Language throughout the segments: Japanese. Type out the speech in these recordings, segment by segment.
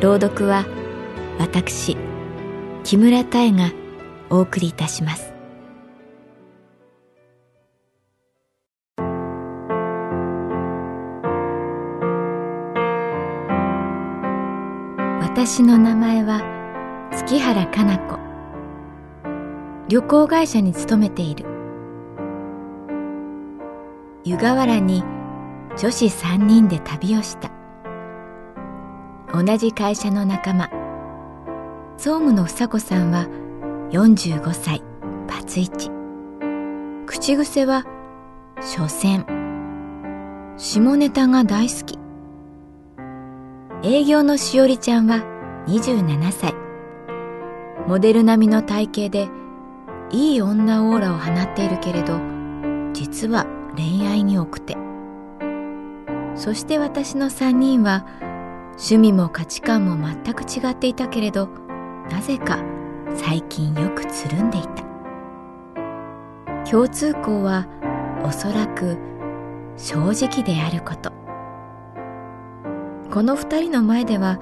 朗読は私木村多江がお送りいたします。私の名前は月原かな子。旅行会社に勤めている。湯河原に女子三人で旅をした。同じ会社の仲間。総務の房子さんは45歳バツイチ。口癖は所詮。下ネタが大好き。営業のしおりちゃんは27歳。モデル並みの体型でいい女オーラを放っているけれど実は恋愛に奥手そして私の3人は趣味も価値観も全く違っていたけれどなぜか最近よくつるんでいた。共通項はおそらく正直であること。この二人の前では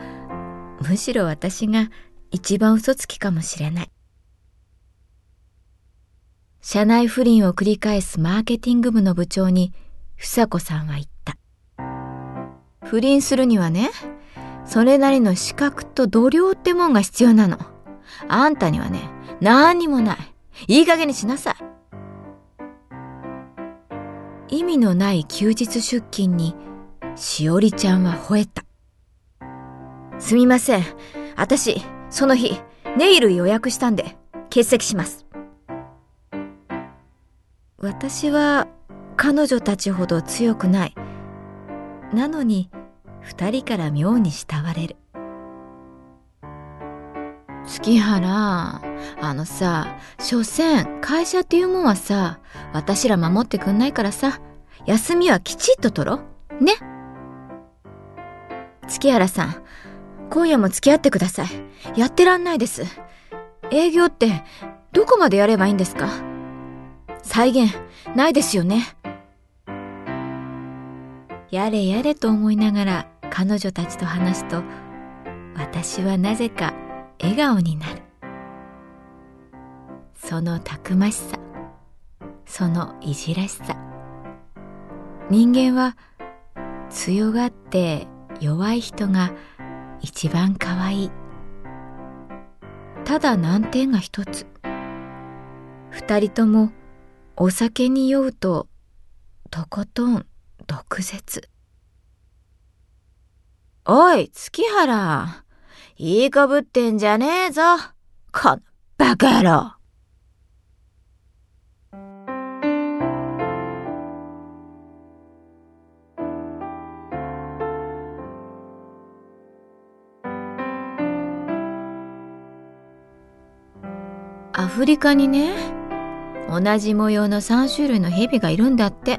むしろ私が一番嘘つきかもしれない。社内不倫を繰り返すマーケティング部の部長に房子さんは言った。不倫するにはねそれなりの資格と度量ってもんが必要なのあんたにはね何にもないいい加減にしなさい意味のない休日出勤にしおりちゃんは吠えた。すみません。私、その日、ネイル予約したんで、欠席します。私は、彼女たちほど強くない。なのに、二人から妙に慕われる。月原、あのさ、所詮、会社っていうもんはさ、私ら守ってくんないからさ、休みはきちっと取ろう。ね。月原さん、今夜も付き合ってください。やってらんないです。営業ってどこまでやればいいんですか？再現ないですよね。やれやれと思いながら彼女たちと話すと私はなぜか笑顔になる。そのたくましさ、そのいじらしさ。人間は強がって弱い人が一番可愛いただ難点が一つ二人ともお酒に酔うととことん毒舌。おい月原。いいこぶってんじゃねえぞ。このバカ野郎。アフリカにね、同じ模様の3種類の蛇がいるんだって。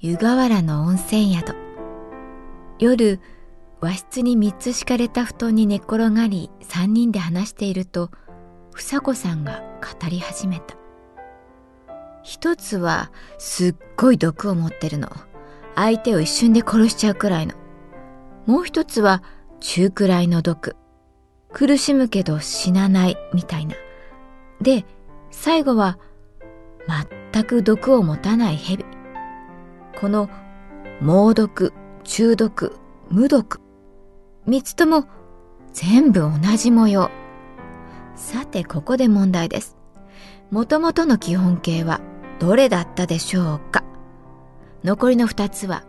湯河原の温泉宿。夜、和室に3つ敷かれた布団に寝転がり3人で話していると、房子さんが語り始めた。一つはすっごい毒を持ってるの。相手を一瞬で殺しちゃうくらいの。もう一つは中くらいの毒。苦しむけど死なないみたいな。で、最後は全く毒を持たない蛇。この猛毒中毒、無毒。三つとも全部同じ模様。さて、ここで問題です。もともとの基本形はどれだったでしょうか？残りの二つは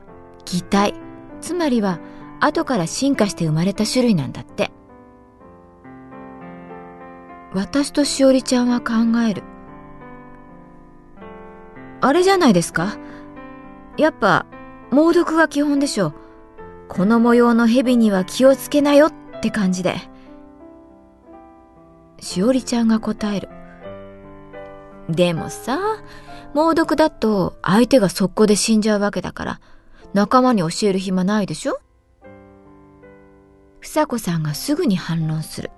擬態、つまりは後から進化して生まれた種類なんだって。私としおりちゃんは考える。あれじゃないですか？やっぱ猛毒が基本でしょ。この模様の蛇には気をつけなよって感じで。しおりちゃんが答える。でもさ、猛毒だと相手が速攻で死んじゃうわけだから、仲間に教える暇ないでしょ房子さんがすぐに反論する。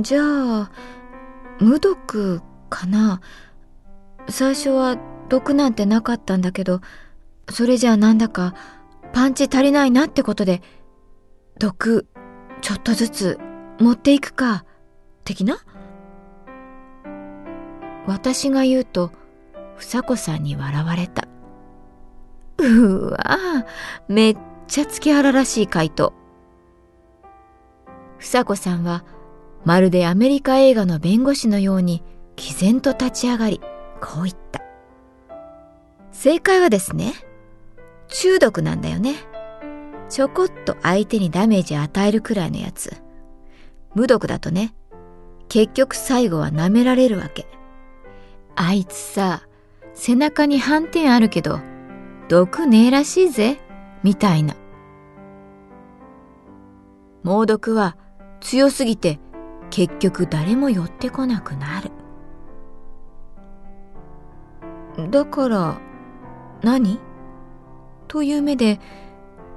じゃあ、無毒かな？最初は毒なんてなかったんだけど、それじゃあなんだかパンチ足りないなってことで、毒ちょっとずつ持っていくか、的な？私が言うと、房子さんに笑われた。うわめっちゃ月原らしい回答。房子さんは、まるでアメリカ映画の弁護士のように、毅然と立ち上がり、こう言った。正解はですね、中毒なんだよね。ちょこっと相手にダメージ与えるくらいのやつ。無毒だとね、結局最後は舐められるわけ。あいつさ、背中に斑点あるけど、毒ねえらしいぜ、みたいな。猛毒は強すぎて結局誰も寄ってこなくなる。だから何？という目で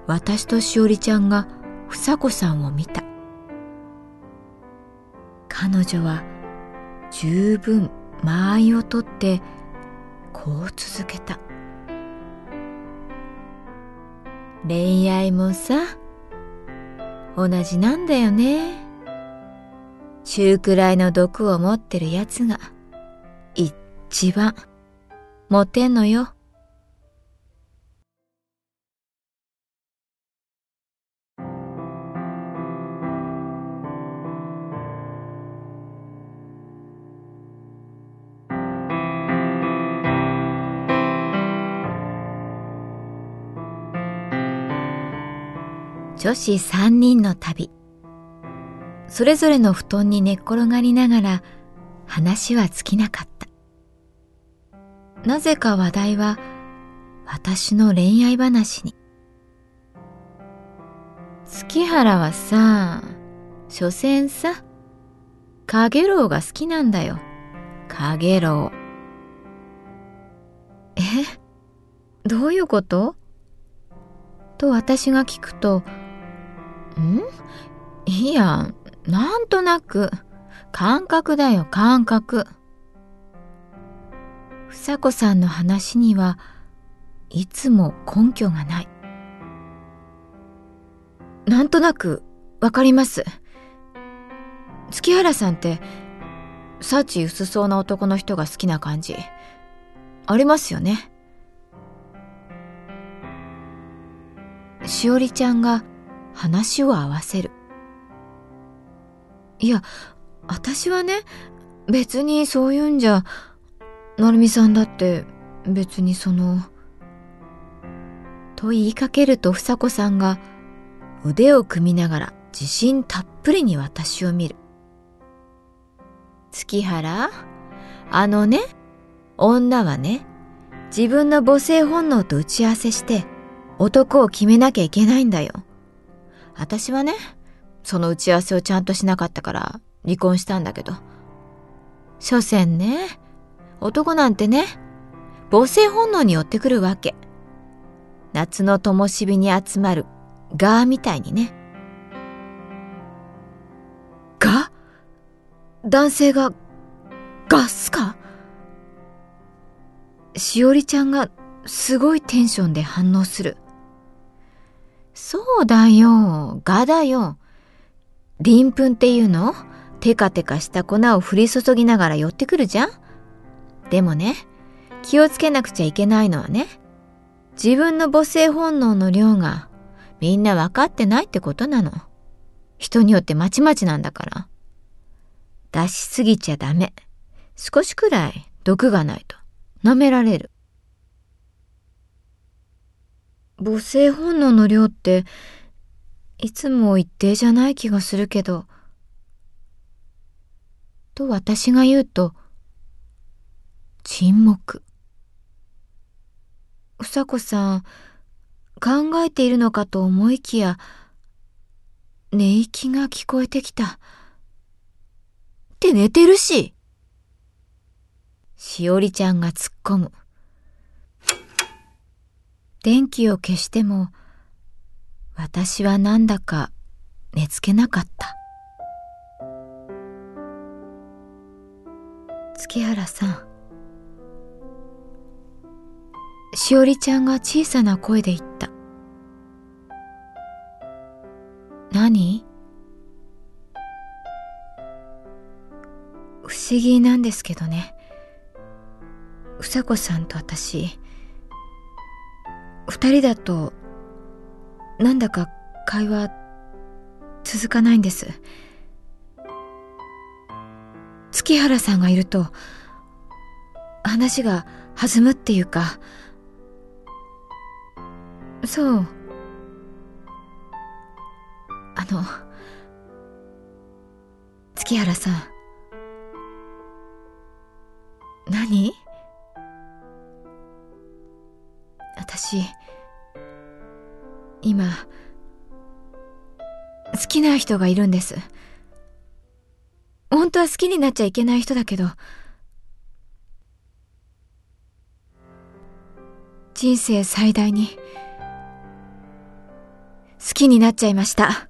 私としおりちゃんが房子さんを見た。彼女は十分間合いをとってこう続けた。恋愛もさ、同じなんだよね。中くらいの毒を持ってるやつが一番モテんのよ。女子三人の旅。それぞれの布団に寝っ転がりながら話は尽きなかった。なぜか話題は私の恋愛話に。月原はさ、所詮さ、かげろうが好きなんだよ。かげろう。え？どういうこと？と私が聞くと、ん？いや、なんとなく、感覚だよ、感覚。房子さんの話にはいつも根拠がない。なんとなくわかります。月原さんって、幸薄そうな男の人が好きな感じ、ありますよね。しおりちゃんが話を合わせる。いや、私はね、別にそういうんじゃ、なるみさんだって別にその、と言いかけると房子さんが腕を組みながら自信たっぷりに私を見る。月原あのね、女はね、自分の母性本能と打ち合わせして男を決めなきゃいけないんだよ。私はね、その打ち合わせをちゃんとしなかったから離婚したんだけど。所詮ね、男なんてね、母性本能に寄ってくるわけ。夏の灯火に集まるガーみたいにね。ガ男性がガスか？しおりちゃんがすごいテンションで反応する。そうだよ、ガだよ。鱗粉っていうの？テカテカした粉を降り注ぎながら寄ってくるじゃんでもね、気をつけなくちゃいけないのはね、自分の母性本能の量がみんな分かってないってことなの。人によってまちまちなんだから。出しすぎちゃダメ。少しくらい毒がないと舐められる。母性本能の量っていつも一定じゃない気がするけど。と私が言うと沈黙。うさこさん考えているのかと思いきや寝息が聞こえてきた。って寝てるし。しおりちゃんが突っ込む。電気を消しても私はなんだか寝つけなかった。月原さん。しおりちゃんが小さな声で言った。何？不思議なんですけどね。うさこさんと私、二人だと、なんだか会話続かないんです。月原さんがいると、話が弾むっていうか、そう。あの、月原さん。何？し、今、好きな人がいるんです。本当は好きになっちゃいけない人だけど、人生最大に、好きになっちゃいました。